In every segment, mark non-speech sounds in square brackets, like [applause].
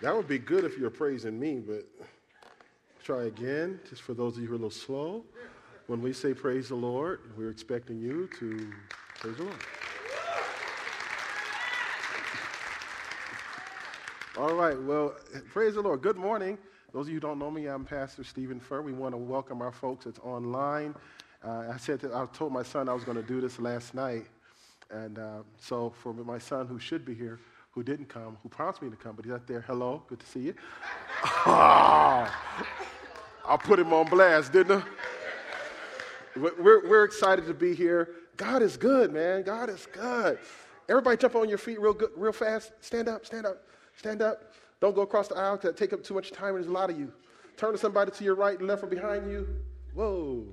That, would be good if you're praising me, but try again, just for those of you who are a little slow. When we say praise the Lord, we're expecting you to praise the Lord. All right, well, praise the Lord. Good morning. Those of you who don't know me, I'm Pastor Stephen Furr. We want to welcome our folks that's online. Uh, I said that I told my son I was going to do this last night, and uh, so for my son who should be here, who didn't come, who promised me to come, but he's out there. Hello, good to see you. [laughs] I put him on blast, didn't I? We're, we're excited to be here. God is good, man. God is good. Everybody jump on your feet real good, real fast. Stand up, stand up, stand up. Don't go across the aisle because that take up too much time. There's a lot of you. Turn to somebody to your right and left or behind you. Whoa.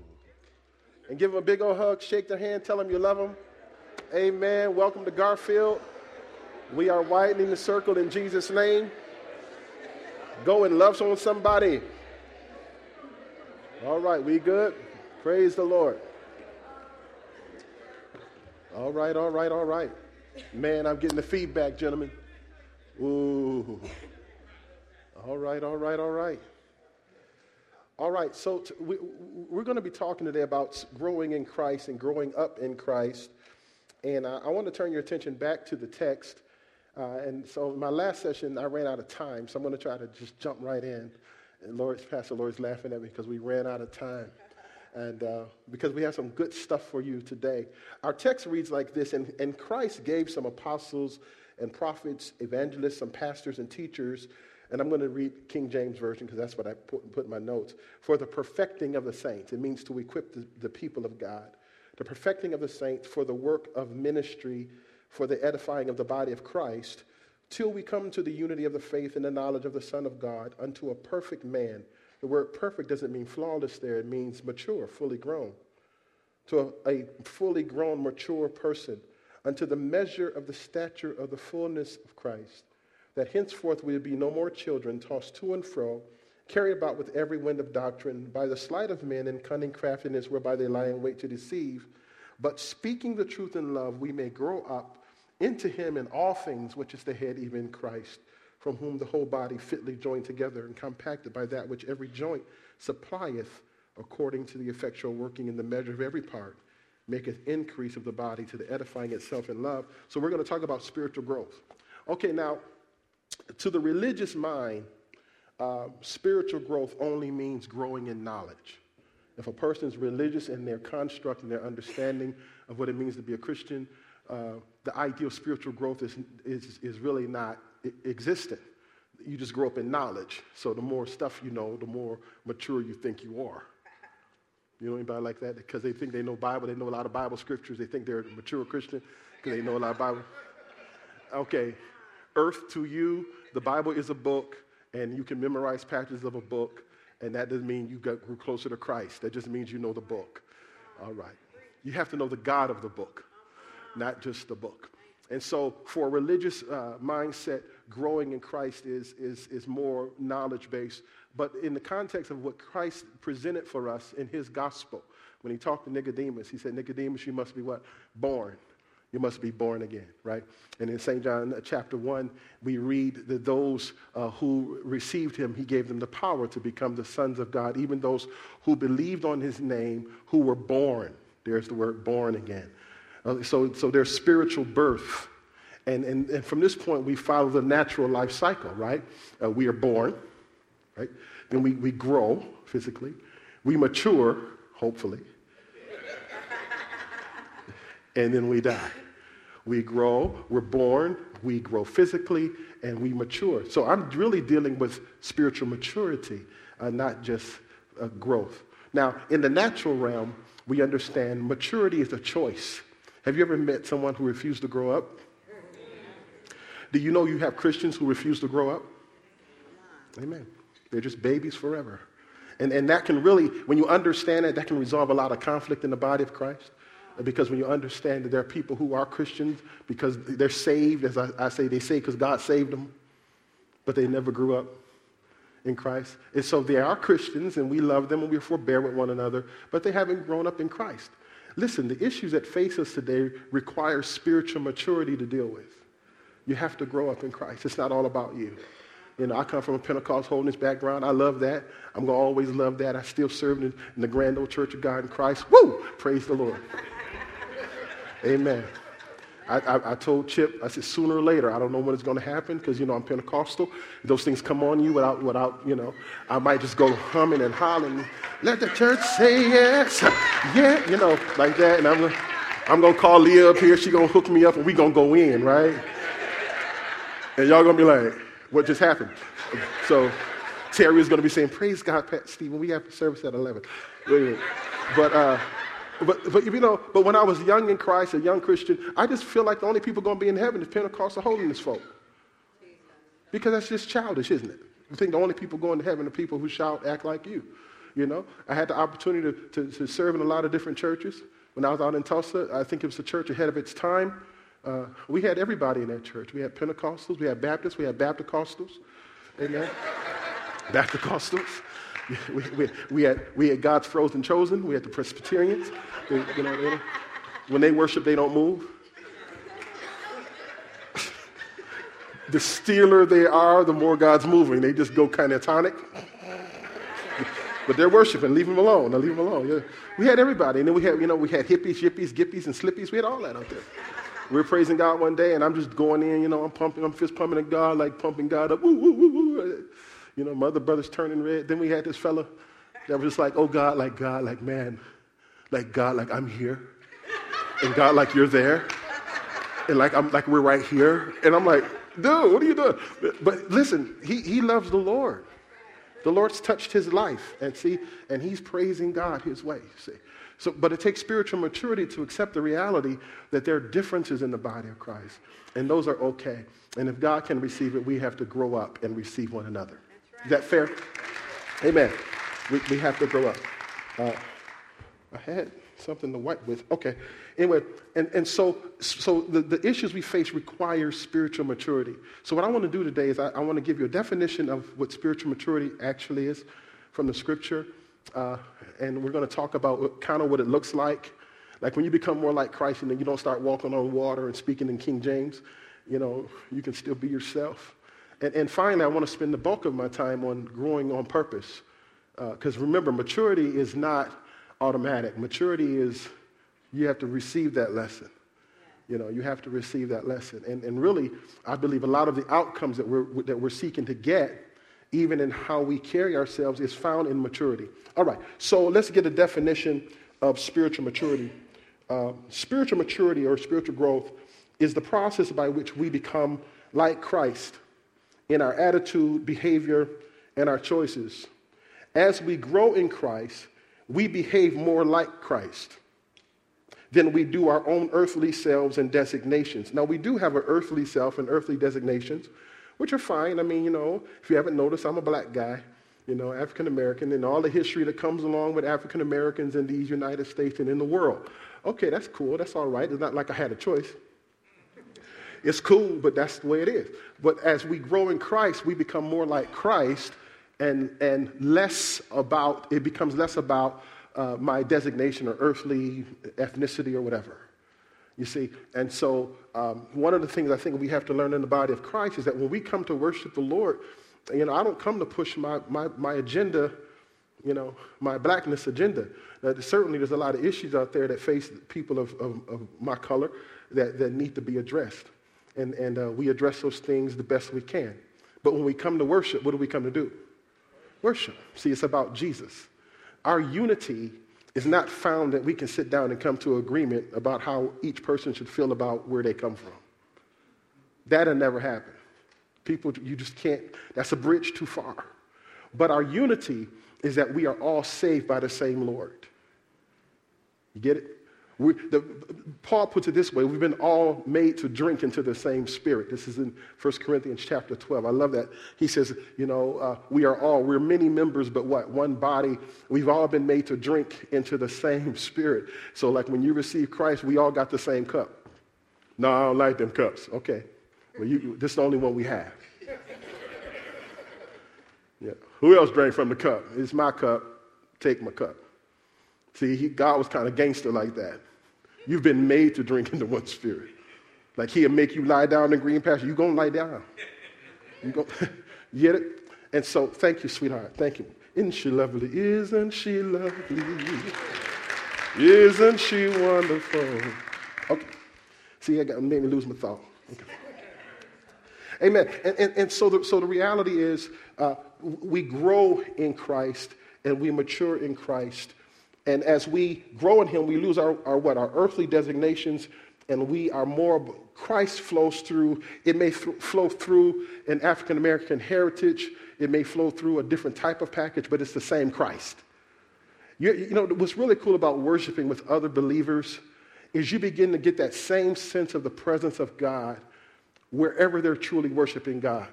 And give them a big old hug. Shake their hand. Tell them you love them. Amen. Welcome to Garfield. We are widening the circle in Jesus' name. Go and love on somebody. All right, we good? Praise the Lord. All right, all right, all right. Man, I'm getting the feedback, gentlemen. Ooh. All right, all right, all right. All right, so t- we, we're going to be talking today about growing in Christ and growing up in Christ. And I, I want to turn your attention back to the text uh, and so my last session, I ran out of time, so I'm going to try to just jump right in. And Lord, Pastor Lori's laughing at me because we ran out of time. And uh, because we have some good stuff for you today. Our text reads like this and, and Christ gave some apostles and prophets, evangelists, some pastors and teachers. And I'm going to read King James Version because that's what I put, put in my notes. For the perfecting of the saints. It means to equip the, the people of God. The perfecting of the saints for the work of ministry for the edifying of the body of Christ, till we come to the unity of the faith and the knowledge of the Son of God, unto a perfect man. The word perfect doesn't mean flawless there, it means mature, fully grown. To a, a fully grown, mature person, unto the measure of the stature of the fullness of Christ, that henceforth we be no more children, tossed to and fro, carried about with every wind of doctrine, by the sleight of men and cunning craftiness whereby they lie in wait to deceive. But speaking the truth in love, we may grow up into him in all things, which is the head, even Christ, from whom the whole body fitly joined together and compacted by that which every joint supplieth, according to the effectual working in the measure of every part, maketh increase of the body to the edifying itself in love. So we're going to talk about spiritual growth. Okay, now, to the religious mind, uh, spiritual growth only means growing in knowledge. If a person is religious in their construct and their understanding of what it means to be a Christian, uh, the ideal spiritual growth is, is, is really not existent. You just grow up in knowledge. So the more stuff you know, the more mature you think you are. You know anybody like that? Because they think they know Bible, they know a lot of Bible scriptures, they think they're a mature Christian because they know a lot of Bible. Okay, earth to you, the Bible is a book, and you can memorize passages of a book, and that doesn't mean you got, grew closer to Christ. That just means you know the book. All right. You have to know the God of the book not just the book. And so, for a religious uh, mindset, growing in Christ is, is, is more knowledge based. But in the context of what Christ presented for us in his gospel, when he talked to Nicodemus, he said, Nicodemus, you must be what? Born. You must be born again, right? And in St. John uh, chapter 1, we read that those uh, who received him, he gave them the power to become the sons of God, even those who believed on his name, who were born. There's the word born again. Uh, so, so there's spiritual birth. And, and, and from this point, we follow the natural life cycle, right? Uh, we are born, right? Then we, we grow physically. We mature, hopefully. [laughs] and then we die. We grow, we're born, we grow physically, and we mature. So I'm really dealing with spiritual maturity, uh, not just uh, growth. Now, in the natural realm, we understand maturity is a choice. Have you ever met someone who refused to grow up? Do you know you have Christians who refuse to grow up? Amen. They're just babies forever. And, and that can really, when you understand it, that can resolve a lot of conflict in the body of Christ. Because when you understand that there are people who are Christians because they're saved, as I, I say, they say because God saved them, but they never grew up in Christ. And so they are Christians and we love them and we forbear with one another, but they haven't grown up in Christ. Listen, the issues that face us today require spiritual maturity to deal with. You have to grow up in Christ. It's not all about you. You know, I come from a Pentecost holiness background. I love that. I'm going to always love that. I still serve in, the Grand Old Church of God in Christ. Woo! Praise the Lord. [laughs] Amen. I, I, I, told Chip, I said, sooner or later, I don't know when it's going to happen because, you know, I'm Pentecostal. Those things come on you without, without, you know, I might just go humming and hollering, let the church say yes, yeah, you know, like that. And I'm going I'm going to call Leah up here. She's going to hook me up and we're going to go in, right? And y'all going to be like, what just happened? So Terry is going to be saying, praise God, Pat Stephen, we have service at 11. But, uh, but, but, you know, but when I was young in Christ, a young Christian, I just feel like the only people going to be in heaven is Pentecostal holiness folk. Because that's just childish, isn't it? You think the only people going to heaven are people who shout, act like you. You know, I had the opportunity to, to, to serve in a lot of different churches. When I was out in Tulsa, I think it was a church ahead of its time. Uh, we had everybody in that church. We had Pentecostals, we had Baptists, we had Bapticostals. Amen. [laughs] Bapticostals. [laughs] We, we, we, had, we had God's frozen chosen. We had the Presbyterians. They, [laughs] you know, they, when they worship, they don't move. [laughs] the steeler they are, the more God's moving. They just go kind of tonic. but they're worshiping. Leave them alone. Now leave them alone. Yeah. We had everybody. And then we had, you know, we had hippies, yippies, gippies, and slippies. We had all that out there. We were praising God one day, and I'm just going in, you know, I'm pumping, I'm fist pumping at God, like pumping God up. Woo, woo, woo, woo. You know, my other brothers turning red. Then we had this fella that was just like, oh God, like God, like man, like God, like I'm here. And God, like you're there. And like I'm like we're right here. And I'm like, dude, what are you doing? But listen, he, he loves the Lord. The Lord's touched his life. And see, and he's praising God his way. See. So, but it takes spiritual maturity to accept the reality that there are differences in the body of Christ, and those are okay. And if God can receive it, we have to grow up and receive one another. Is that fair? Amen. We, we have to grow up. Uh, I had something to wipe with. Okay. Anyway, and, and so, so the, the issues we face require spiritual maturity. So, what I want to do today is I, I want to give you a definition of what spiritual maturity actually is from the scripture. Uh, and we're going to talk about kind of what it looks like. Like when you become more like Christ and then you don't start walking on water and speaking in King James, you know, you can still be yourself. And, and finally, I want to spend the bulk of my time on growing on purpose. Because uh, remember, maturity is not automatic. Maturity is you have to receive that lesson. You know, you have to receive that lesson. And, and really, I believe a lot of the outcomes that we're, that we're seeking to get even in how we carry ourselves, is found in maturity. All right, so let's get a definition of spiritual maturity. Uh, spiritual maturity or spiritual growth is the process by which we become like Christ in our attitude, behavior, and our choices. As we grow in Christ, we behave more like Christ than we do our own earthly selves and designations. Now, we do have an earthly self and earthly designations which are fine. I mean, you know, if you haven't noticed, I'm a black guy, you know, African American, and all the history that comes along with African Americans in these United States and in the world. Okay, that's cool. That's all right. It's not like I had a choice. It's cool, but that's the way it is. But as we grow in Christ, we become more like Christ and, and less about, it becomes less about uh, my designation or earthly ethnicity or whatever. You see, and so um, one of the things I think we have to learn in the body of Christ is that when we come to worship the Lord, you know, I don't come to push my, my, my agenda, you know, my blackness agenda. Uh, certainly, there's a lot of issues out there that face people of, of, of my color that, that need to be addressed. And, and uh, we address those things the best we can. But when we come to worship, what do we come to do? Worship. See, it's about Jesus. Our unity is not found that we can sit down and come to agreement about how each person should feel about where they come from. That'll never happen. People, you just can't, that's a bridge too far. But our unity is that we are all saved by the same Lord. You get it? We, the, Paul puts it this way we've been all made to drink into the same spirit. This is in 1 Corinthians chapter 12. I love that. He says, you know, uh, we are all, we're many members, but what? One body. We've all been made to drink into the same [laughs] spirit. So, like when you receive Christ, we all got the same cup. No, I don't like them cups. Okay. Well, you, this is the only one we have. [laughs] Yeah. Who else drank from the cup? It's my cup. Take my cup. See, he, God was kind of gangster like that. You've been made to drink into one spirit. Like he'll make you lie down in green pasture. You're going to lie down. You go, [laughs] get it? And so, thank you, sweetheart. Thank you. Isn't she lovely? Isn't she lovely? Isn't she wonderful? Okay. See, I got made me lose my thought. Okay. Amen. And, and, and, so, the, so the reality is uh, we grow in Christ and we mature in Christ and as we grow in Him, we lose our, our what? Our earthly designations, and we are more, Christ flows through. It may th- flow through an African American heritage, it may flow through a different type of package, but it's the same Christ. You, you know, what's really cool about worshiping with other believers is you begin to get that same sense of the presence of God wherever they're truly worshiping God.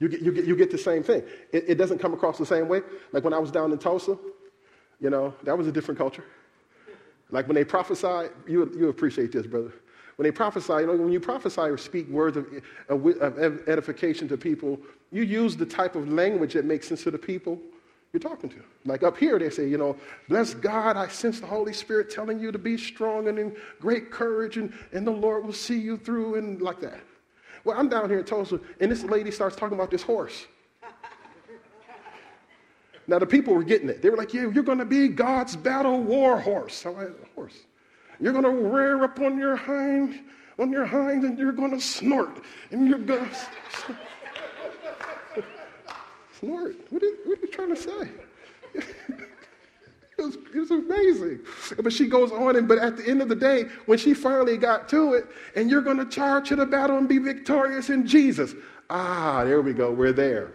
You get, you get, you get the same thing. It, it doesn't come across the same way. Like when I was down in Tulsa, you know, that was a different culture. Like when they prophesy, you, you appreciate this, brother. When they prophesy, you know, when you prophesy or speak words of, of edification to people, you use the type of language that makes sense to the people you're talking to. Like up here, they say, you know, bless God, I sense the Holy Spirit telling you to be strong and in great courage, and, and the Lord will see you through, and like that. Well, I'm down here in Tulsa, and this lady starts talking about this horse. Now, the people were getting it. They were like, Yeah, you're going to be God's battle war horse. I horse. You're going to rear up on your hind, on your hind, and you're going to snort. And you're going to snort. What are, what are you trying to say? [laughs] It was, it was, amazing. But she goes on, and but at the end of the day, when she finally got to it, and you're going to charge to the battle and be victorious in Jesus. Ah, there we go. We're there.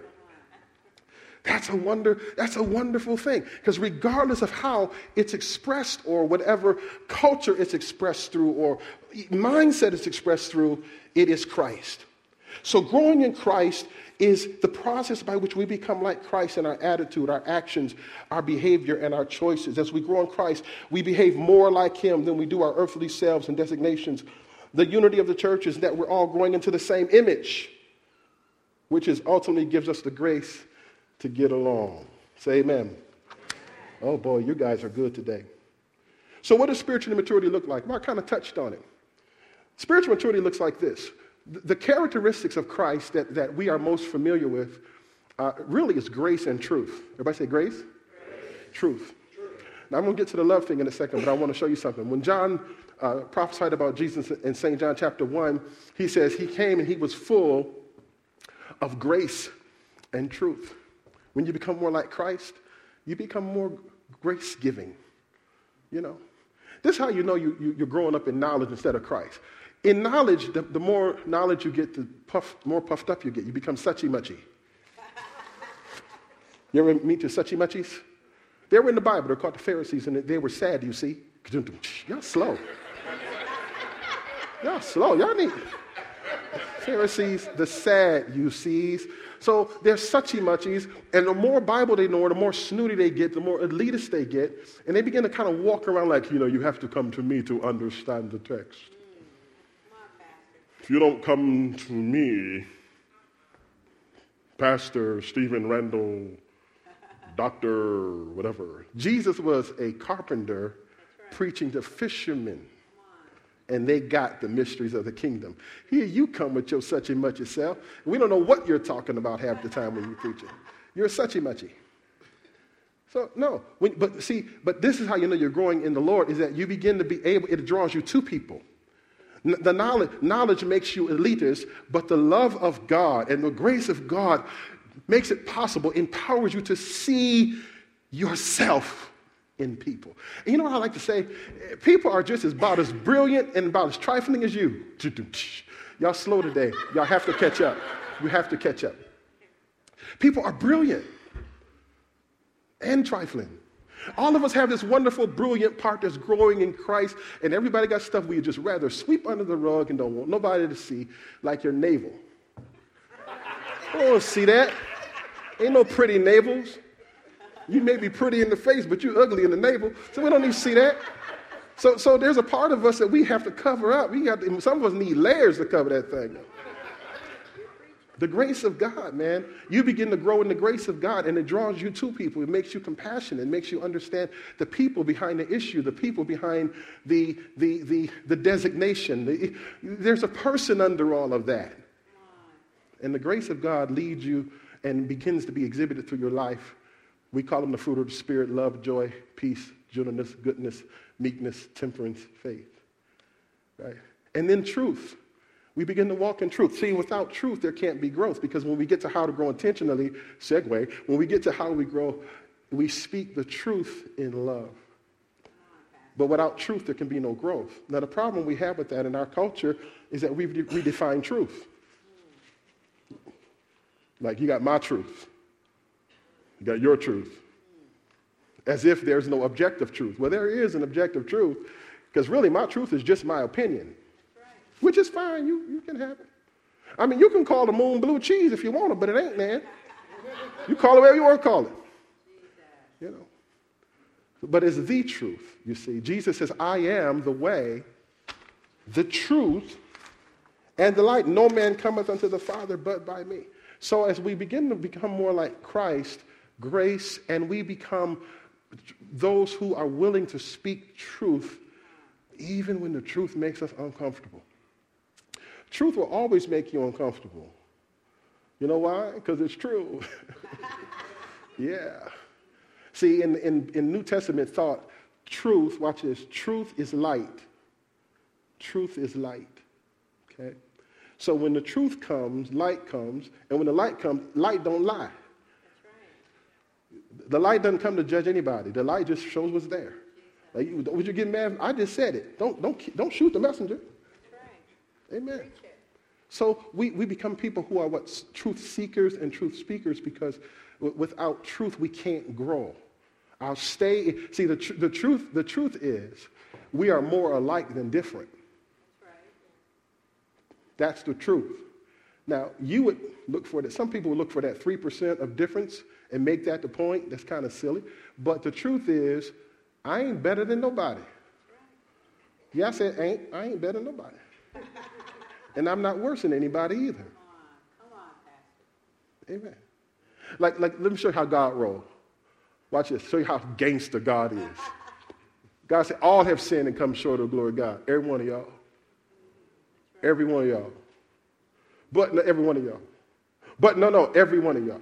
That's a wonder, that's a wonderful thing. Because regardless of how it's expressed or whatever culture it's expressed through or mindset it's expressed through, it is Christ. So growing in Christ is the process by which we become like Christ in our attitude, our actions, our behavior, and our choices. As we grow in Christ, we behave more like Him than we do our earthly selves and designations. The unity of the church is that we're all growing into the same image, which is ultimately gives us the grace to get along. Say amen. Oh boy, you guys are good today. So, what does spiritual maturity look like? Mark kind of touched on it. Spiritual maturity looks like this the characteristics of Christ that, that we are most familiar with uh, really is grace and truth. Everybody say grace? grace. Truth. truth. Now, I'm going to get to the love thing in a second, but I want to show you something. When John uh, prophesied about Jesus in St. John chapter 1, he says he came and he was full of grace and truth. When you become more like Christ, you become more grace giving. You know, this is how you know you, you, are growing up in knowledge instead of Christ. In knowledge, the, the more knowledge you get, the puff, more puffed up you get. You become suchy muchy. [laughs] You ever meet the suchy muchies? They were in the Bible. They're called the Pharisees, and they were sad, you see. Y'all slow. Y'all slow. Y'all need. Pharisees, the sad you sees. So they're suchy muchies, and the more Bible they know, the more snooty they get, the more elitist they get, and they begin to kind of walk around like, you know, you have to come to me to understand the text. If you don't come to me, Pastor Stephen Randall, Doctor, whatever. Jesus was a carpenter preaching to fishermen and they got the mysteries of the kingdom. Here you come with your such and much yourself. We don't know what you're talking about half the time when you're preaching. You're such and muchy. So no, when, but see, but this is how you know you're growing in the Lord is that you begin to be able. It draws you to people. The knowledge, knowledge makes you elitist, but the love of God and the grace of God makes it possible, empowers you to see yourself in people. And you know what I like to say? People are just about as brilliant and about as trifling as you. Y'all slow today. Y'all have to catch up. We have to catch up. People are brilliant and trifling. All of us have this wonderful, brilliant part that's growing in Christ, and everybody got stuff we just rather sweep under the rug and don't want nobody to see, like your navel. I don't want to see that. Ain't no pretty navels. You may be pretty in the face, but you're ugly in the navel, so we don't to see that. So, so there's a part of us that we have to cover up. We got to, some of us need layers to cover that thing up. The grace of God, man. You begin to grow in the grace of God, and it draws you to people. It makes you compassionate. It makes you understand the people behind the issue, the people behind the, the, the, the designation. The, there's a person under all of that. And the grace of God leads you and begins to be exhibited through your life. We call them the fruit of the Spirit love, joy, peace, gentleness, goodness, meekness, temperance, faith. Right? And then truth. We begin to walk in truth. See, without truth, there can't be growth because when we get to how to grow intentionally, segue, when we get to how we grow, we speak the truth in love. But without truth, there can be no growth. Now, the problem we have with that in our culture is that we've redefined truth. Like, you got my truth, you got your truth. As if there's no objective truth. Well, there is an objective truth, because really, my truth is just my opinion which is fine. You, you can have it. I mean, you can call the moon blue cheese if you want it, but it ain't, man. You call it whatever you want to call it. You know. But it's the truth, you see. Jesus says, I am the way, the truth, and the light. No man cometh unto the Father but by me. So as we begin to become more like Christ, grace, and we become those who are willing to speak truth, even when the truth makes us uncomfortable. Truth will always make you uncomfortable. You know why? Because it's true. [laughs] yeah. See, in, in, in New Testament thought, truth, watch this, truth is light. Truth is light. Okay? So when the truth comes, light comes, and when the light comes, light don't lie. The light doesn't come to judge anybody. The light just shows what's there. Like, would you get mad? I just said it. Don't, don't, don't shoot the messenger. Amen. So we, we become people who are what truth seekers and truth speakers because without truth we can't grow. I'll stay. See, the, tr- the truth the truth is we are more alike than different. That's, right. That's the truth. Now you would look for that. Some people would look for that three percent of difference and make that the point. That's kind of silly. But the truth is, I ain't better than nobody. Yeah, I said ain't. I ain't better than nobody. [laughs] And I'm not worse than anybody either. Come on, Come on, Amen. Like, like, let me show you how God rolls. Watch this. Show you how gangster God is. [laughs] God said, all have sinned and come short of the glory of God. Every one of y'all. Every one of y'all. But no, every one of y'all. But no, no, every one of y'all.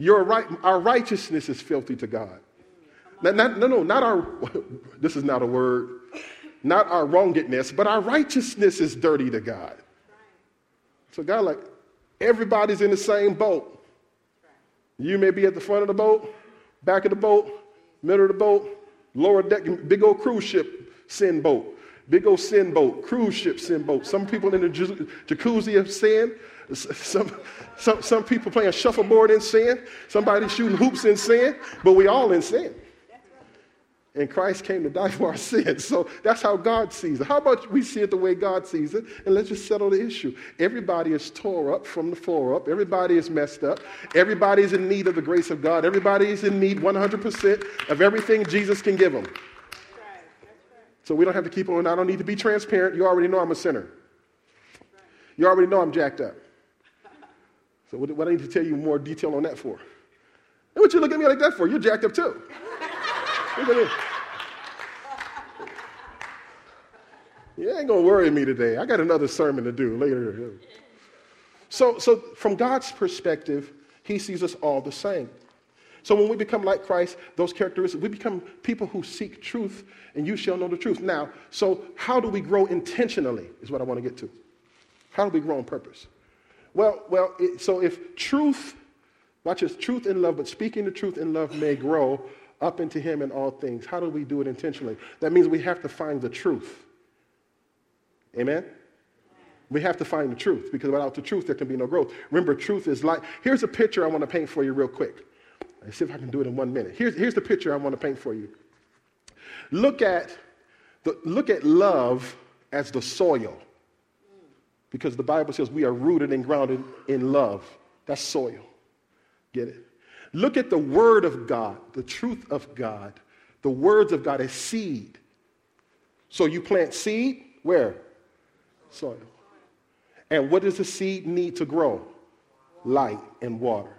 Your right, our righteousness is filthy to God. Not, not, no, no, not our, [laughs] this is not a word not our wrongingness, but our righteousness is dirty to God. So God, like, everybody's in the same boat. You may be at the front of the boat, back of the boat, middle of the boat, lower deck, big old cruise ship sin boat, big old sin boat, cruise ship sin boat. Some people in the jacuzzi of sin. Some, some, some people playing shuffleboard in sin. Somebody shooting hoops in sin. But we all in sin. And Christ came to die [laughs] for our sins. So that's how God sees it. How about we see it the way God sees it? And let's just settle the issue. Everybody is tore up from the floor up. Everybody is messed up. Everybody is in need of the grace of God. Everybody is in need 100% of everything Jesus can give them. So we don't have to keep on. I don't need to be transparent. You already know I'm a sinner. You already know I'm jacked up. So what, what I need to tell you more detail on that for? And what you look at me like that for? You're jacked up too. Look at this. You ain't gonna worry me today. I got another sermon to do later. So, so from God's perspective, He sees us all the same. So when we become like Christ, those characteristics, we become people who seek truth, and you shall know the truth. Now, so how do we grow intentionally? Is what I want to get to. How do we grow on purpose? Well, well. It, so if truth, watch this, truth in love, but speaking the truth in love may grow up into him in all things. How do we do it intentionally? That means we have to find the truth. Amen? We have to find the truth because without the truth, there can be no growth. Remember, truth is light. Here's a picture I want to paint for you real quick. Let's see if I can do it in one minute. Here's, here's the picture I want to paint for you. Look at, the, look at love as the soil because the Bible says we are rooted and grounded in love. That's soil. Get it? Look at the Word of God, the truth of God, the words of God as seed. So you plant seed where? Soil. And what does the seed need to grow? Light and water.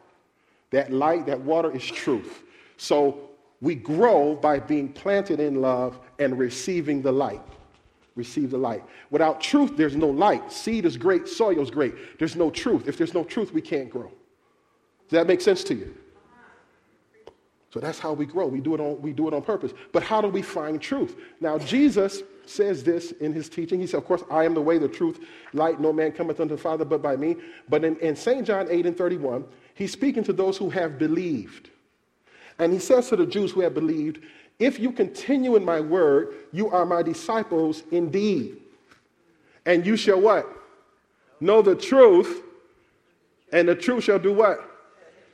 That light, that water is truth. So we grow by being planted in love and receiving the light. Receive the light. Without truth, there's no light. Seed is great, soil is great. There's no truth. If there's no truth, we can't grow. Does that make sense to you? So that's how we grow. We do it on, we do it on purpose. But how do we find truth? Now, Jesus says this in his teaching. He said, Of course, I am the way, the truth, light. No man cometh unto the Father but by me. But in, in St. John 8 and 31, he's speaking to those who have believed. And he says to the Jews who have believed, If you continue in my word, you are my disciples indeed. And you shall what? Know the truth, and the truth shall do what?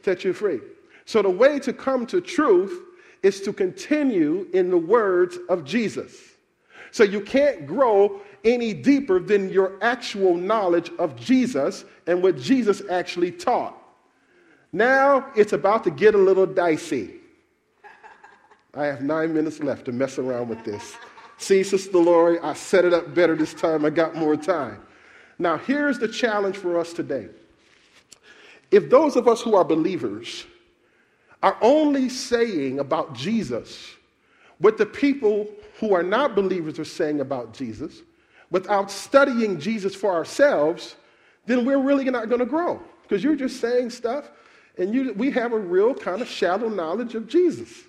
Set you free. So the way to come to truth is to continue in the words of Jesus. So you can't grow any deeper than your actual knowledge of Jesus and what Jesus actually taught. Now it's about to get a little dicey. I have nine minutes left to mess around with this. See, Sister Lori, I set it up better this time. I got more time. Now, here's the challenge for us today. If those of us who are believers are only saying about Jesus what the people who are not believers are saying about Jesus without studying Jesus for ourselves, then we're really not going to grow because you're just saying stuff and you, we have a real kind of shallow knowledge of Jesus.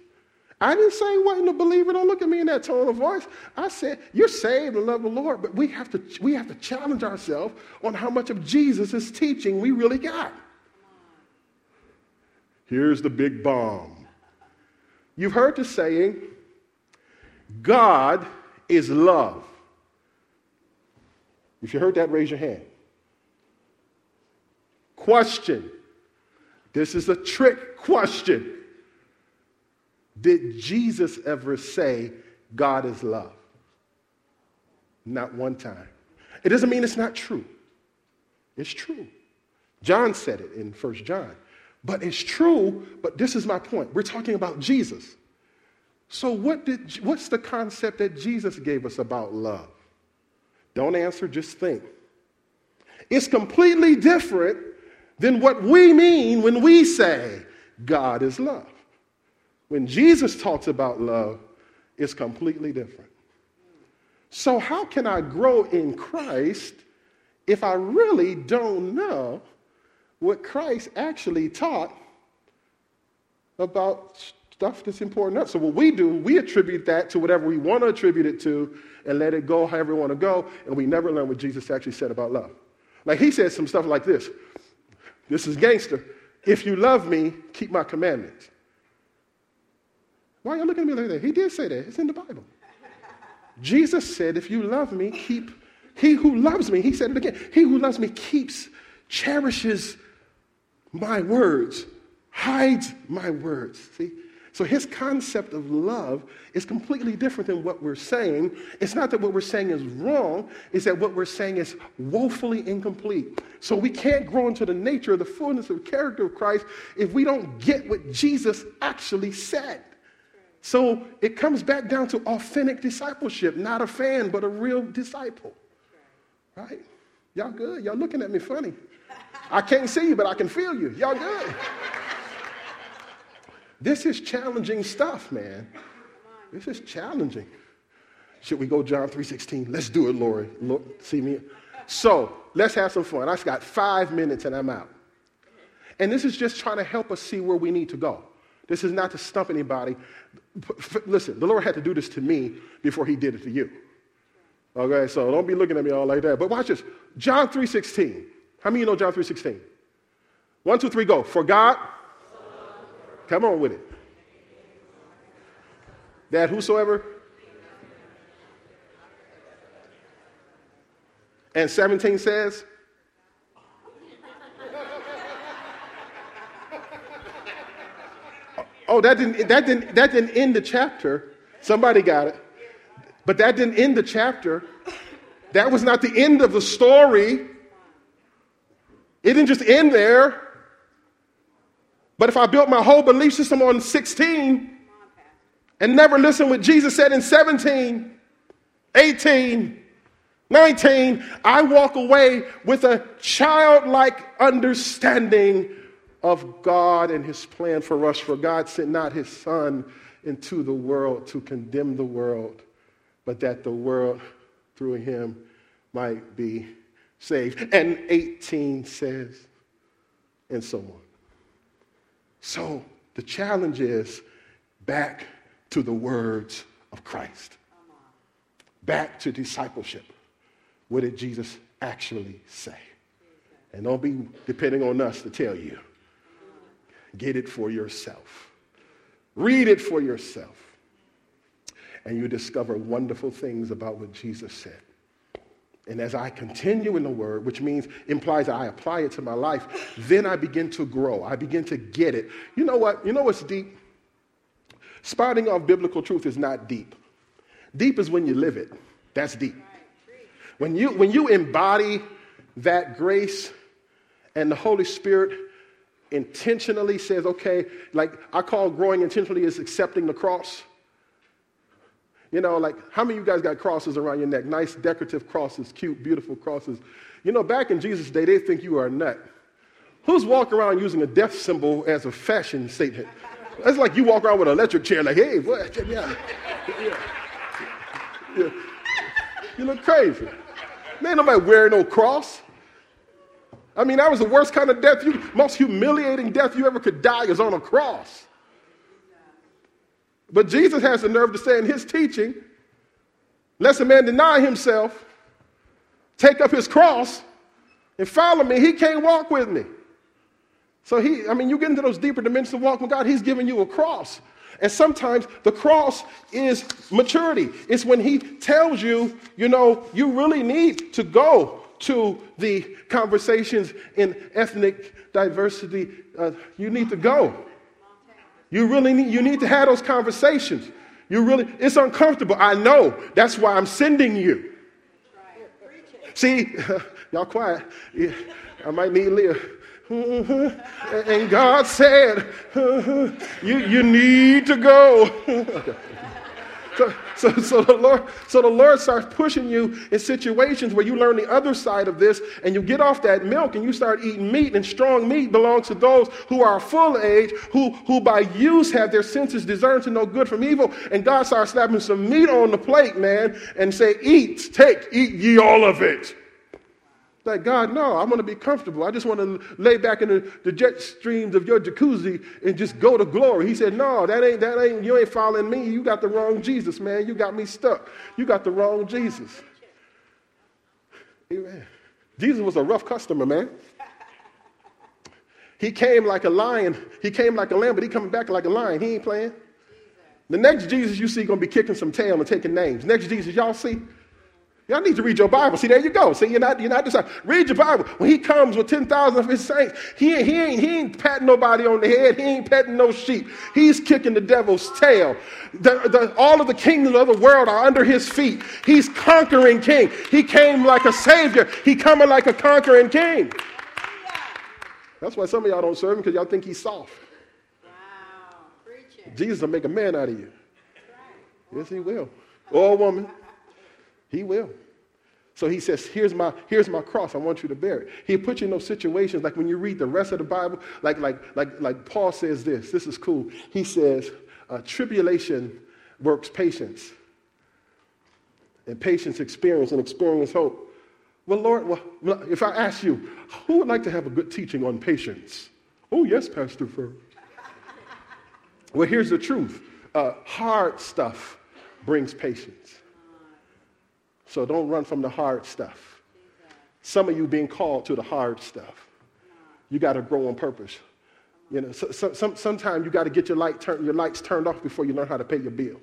I didn't say wasn't a believer. Don't look at me in that tone of voice. I said, you're saved and love the Lord, but we have, to, we have to challenge ourselves on how much of Jesus' teaching we really got. Here's the big bomb. You've heard the saying, God is love. If you heard that, raise your hand. Question. This is a trick question. Did Jesus ever say, God is love? Not one time. It doesn't mean it's not true. It's true. John said it in First John. But it's true, but this is my point. We're talking about Jesus. So, what did, what's the concept that Jesus gave us about love? Don't answer, just think. It's completely different than what we mean when we say God is love. When Jesus talks about love, it's completely different. So, how can I grow in Christ if I really don't know what Christ actually taught about stuff that's important So what we do, we attribute that to whatever we want to attribute it to and let it go however we want to go, and we never learn what Jesus actually said about love. Like he said some stuff like this. This is gangster. If you love me, keep my commandments. Why are you looking at me like that? He did say that. It's in the Bible. Jesus said, if you love me, keep he who loves me, he said it again, he who loves me keeps, cherishes my words, hides my words. See? So his concept of love is completely different than what we're saying. It's not that what we're saying is wrong, it's that what we're saying is woefully incomplete. So we can't grow into the nature of the fullness of character of Christ if we don't get what Jesus actually said. So it comes back down to authentic discipleship, not a fan, but a real disciple. Right? Y'all good? Y'all looking at me funny. I can't see you, but I can feel you. Y'all good? this is challenging stuff, man. This is challenging. Should we go John 3.16? Let's do it, Lori. Look, see me? So let's have some fun. I've got five minutes and I'm out. And this is just trying to help us see where we need to go. This is not to stump anybody. Listen, the Lord had to do this to me before he did it to you. Okay, so don't be looking at me all like that. But watch this. John 3.16. How many of you know John 3.16? One, two, three, go. For God, come on with it. That whosoever. And 17 says, Oh, that didn't, that, didn't, that didn't end the chapter. Somebody got it. But that didn't end the chapter. That was not the end of the story. It didn't just end there. But if I built my whole belief system on 16 and never listened what Jesus said in 17, 18, 19, I walk away with a childlike understanding of God and his plan for us. For God sent not his Son into the world to condemn the world, but that the world through him might be saved. And 18 says, and so on. So the challenge is back to the words of Christ, back to discipleship. What did Jesus actually say? And don't be depending on us to tell you. Get it for yourself. Read it for yourself. And you discover wonderful things about what Jesus said. And as I continue in the word, which means implies I apply it to my life, then I begin to grow. I begin to get it. You know what? You know what's deep? Spouting off biblical truth is not deep. Deep is when you live it. That's deep. When you, when you embody that grace and the Holy Spirit intentionally says, okay, like I call growing intentionally is accepting the cross. You know, like how many of you guys got crosses around your neck? Nice decorative crosses, cute, beautiful crosses. You know, back in Jesus' day, they think you are a nut. Who's walking around using a death symbol as a fashion statement? That's like you walk around with an electric chair, like, hey, what? Yeah. yeah. yeah. You look crazy. Man, nobody wearing no cross. I mean, that was the worst kind of death, you, most humiliating death you ever could die is on a cross. But Jesus has the nerve to say in his teaching, lest a man deny himself, take up his cross, and follow me, he can't walk with me. So he, I mean, you get into those deeper dimensions of walking with God, he's giving you a cross. And sometimes the cross is maturity. It's when he tells you, you know, you really need to go to the conversations in ethnic diversity, uh, you need to go. You really need, you need to have those conversations. You really, it's uncomfortable. I know. That's why I'm sending you. See, [laughs] y'all quiet. Yeah, I might need Leah. [laughs] And God said, [laughs] you, you need to go. So, so, so, the Lord, so the Lord starts pushing you in situations where you learn the other side of this and you get off that milk and you start eating meat. And strong meat belongs to those who are full age, who, who by use have their senses discerned to know good from evil. And God starts slapping some meat on the plate, man, and say, Eat, take, eat ye all of it. Like, God, no, I'm going to be comfortable. I just want to lay back in the, the, jet streams of your jacuzzi and just go to glory. He said, no, that ain't, that ain't, you ain't following me. You got the wrong Jesus, man. You got me stuck. You got the wrong Jesus. Amen. Jesus was a rough customer, man. He came like a lion. He came like a lamb, but he coming back like a lion. He ain't playing. The next Jesus you see to be kicking some tail and taking names. Next Jesus y'all see, Y'all need to read your Bible. See, there you go. See, you're not, you're not deciding. Read your Bible. When he comes with 10,000 of his saints, he, he, ain't, he ain't patting nobody on the head. He ain't patting no sheep. He's kicking the devil's tail. The, the, all of the kingdoms of the world are under his feet. He's conquering king. He came like a savior. He coming like a conquering king. That's why some of y'all don't serve him because y'all think he's soft. Wow. Jesus will make a man out of you. Yes, he will. Or a woman. He will. So he says, here's my, here's my cross. I want you to bear it. He puts you in those situations, like when you read the rest of the Bible, like, like, like, like Paul says this. This is cool. He says, uh, tribulation works patience. And patience experience and experience hope. Well, Lord, well, if I ask you, who would like to have a good teaching on patience? Oh, yes, Pastor Furr. well, here's the truth. Uh, hard stuff brings patience. So don't run from the hard stuff. Some of you being called to the hard stuff. You got to grow on purpose. You know, so, so, some, sometimes you got to get your, light turn, your lights turned off before you learn how to pay your bills.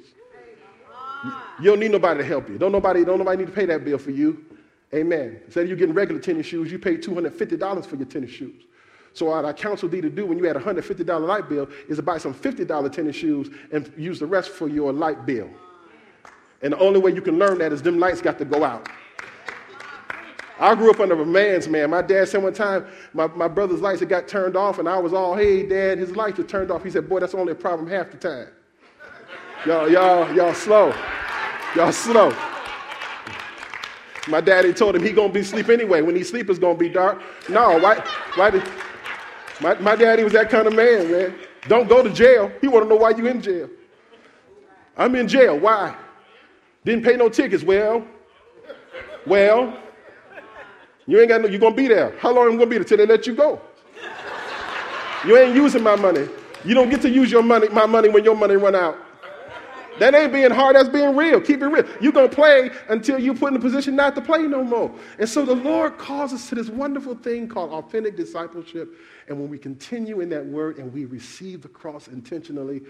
You don't need nobody to help you. Don't nobody, don't nobody need to pay that bill for you. Amen. Instead of you getting regular tennis shoes, you pay $250 for your tennis shoes. So what I counsel thee to do when you had a $150 light bill is to buy some $50 tennis shoes and use the rest for your light bill. And the only way you can learn that is them lights got to go out. I grew up under a man's man. My dad said one time, my, my brother's lights had got turned off, and I was all, hey, dad, his lights were turned off. He said, boy, that's only a problem half the time. Y'all, y'all, y'all slow. Y'all slow. My daddy told him he gonna be asleep anyway. When he sleep, it's gonna be dark. No, why, why did, my, my daddy was that kind of man, man. Don't go to jail. He wanna know why you in jail. I'm in jail. Why? Didn't pay no tickets. Well, well, you ain't got no, you're gonna be there. How long am I gonna be there till they let you go? You ain't using my money. You don't get to use your money, my money when your money run out. That ain't being hard, that's being real. Keep it real. You're to play until you put in a position not to play no more. And so the Lord calls us to this wonderful thing called authentic discipleship. And when we continue in that word and we receive the cross intentionally,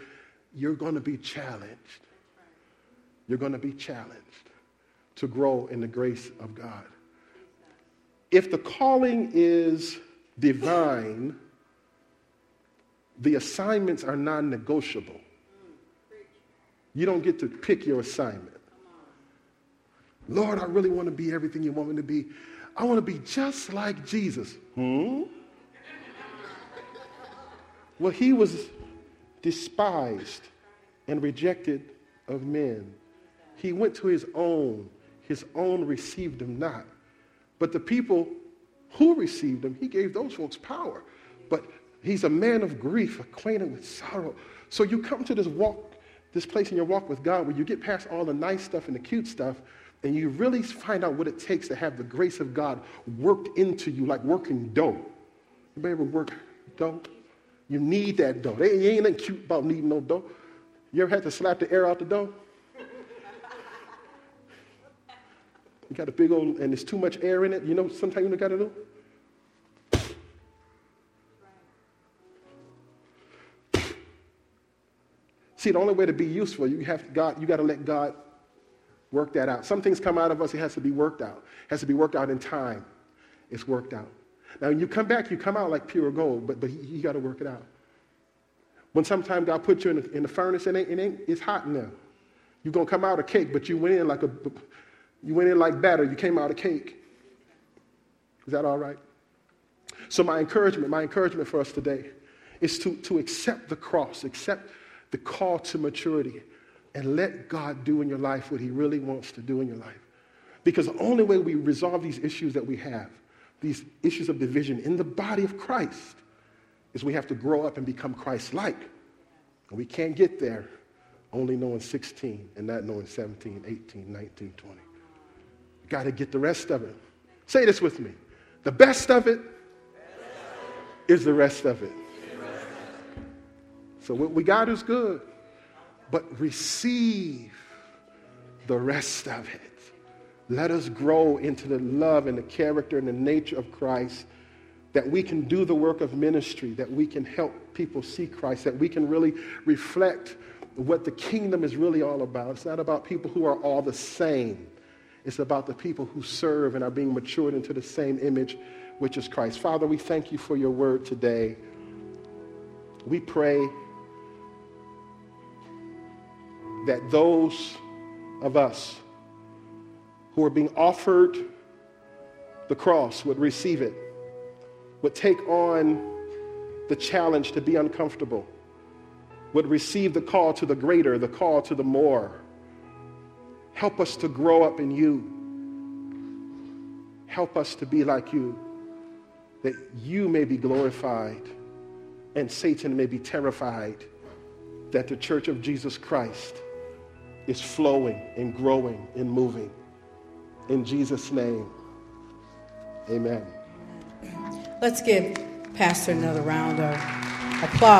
you're to be challenged. You're going to be challenged to grow in the grace of God. If the calling is divine, the assignments are non negotiable. You don't get to pick your assignment. Lord, I really want to be everything you want me to be. I want to be just like Jesus. Hmm? well, he was despised and rejected of men. He went to his own. His own received him not. But the people who received him, he gave those folks power. But he's a man of grief, acquainted with sorrow. So you come to this walk this place in your walk with God where you get past all the nice stuff and the cute stuff and you really find out what it takes to have the grace of God worked into you like working dough. Anybody ever work dough? You need that dough. There ain't nothing cute about kneading no dough. You ever had to slap the air out the dough? You got a big old, and there's too much air in it. You know, sometimes you got to do? See, the only way to be useful, you have God, you got to let God work that out. Some things come out of us, it has to be worked out. It has to be worked out in time. It's worked out. Now, when you come back, you come out like pure gold, but, but you got to work it out. When sometimes God puts you in the, in the furnace, it ain't, it ain't, it's hot in there. You're going to come out a cake, but you went in like a, you went in like batter, you came out a cake. Is that all right? So my encouragement, my encouragement for us today is to, to accept the cross, accept the call to maturity and let God do in your life what He really wants to do in your life. Because the only way we resolve these issues that we have, these issues of division in the body of Christ, is we have to grow up and become Christ like. And we can't get there only knowing 16 and not knowing 17, 18, 19, 20. Got to get the rest of it. Say this with me. The best of it is the rest of it. So what we got is good, but receive the rest of it. Let us grow into the love and the character and the nature of Christ that we can do the work of ministry, that we can help people see Christ, that we can really reflect what the kingdom is really all about. It's not about people who are all the same. It's about the people who serve and are being matured into the same image, which is Christ. Father, we thank you for your word today. We pray that those of us who are being offered the cross would receive it, would take on the challenge to be uncomfortable, would receive the call to the greater, the call to the more. Help us to grow up in you. Help us to be like you, that you may be glorified and Satan may be terrified, that the church of Jesus Christ is flowing and growing and moving. In Jesus' name, amen. Let's give Pastor another round of applause.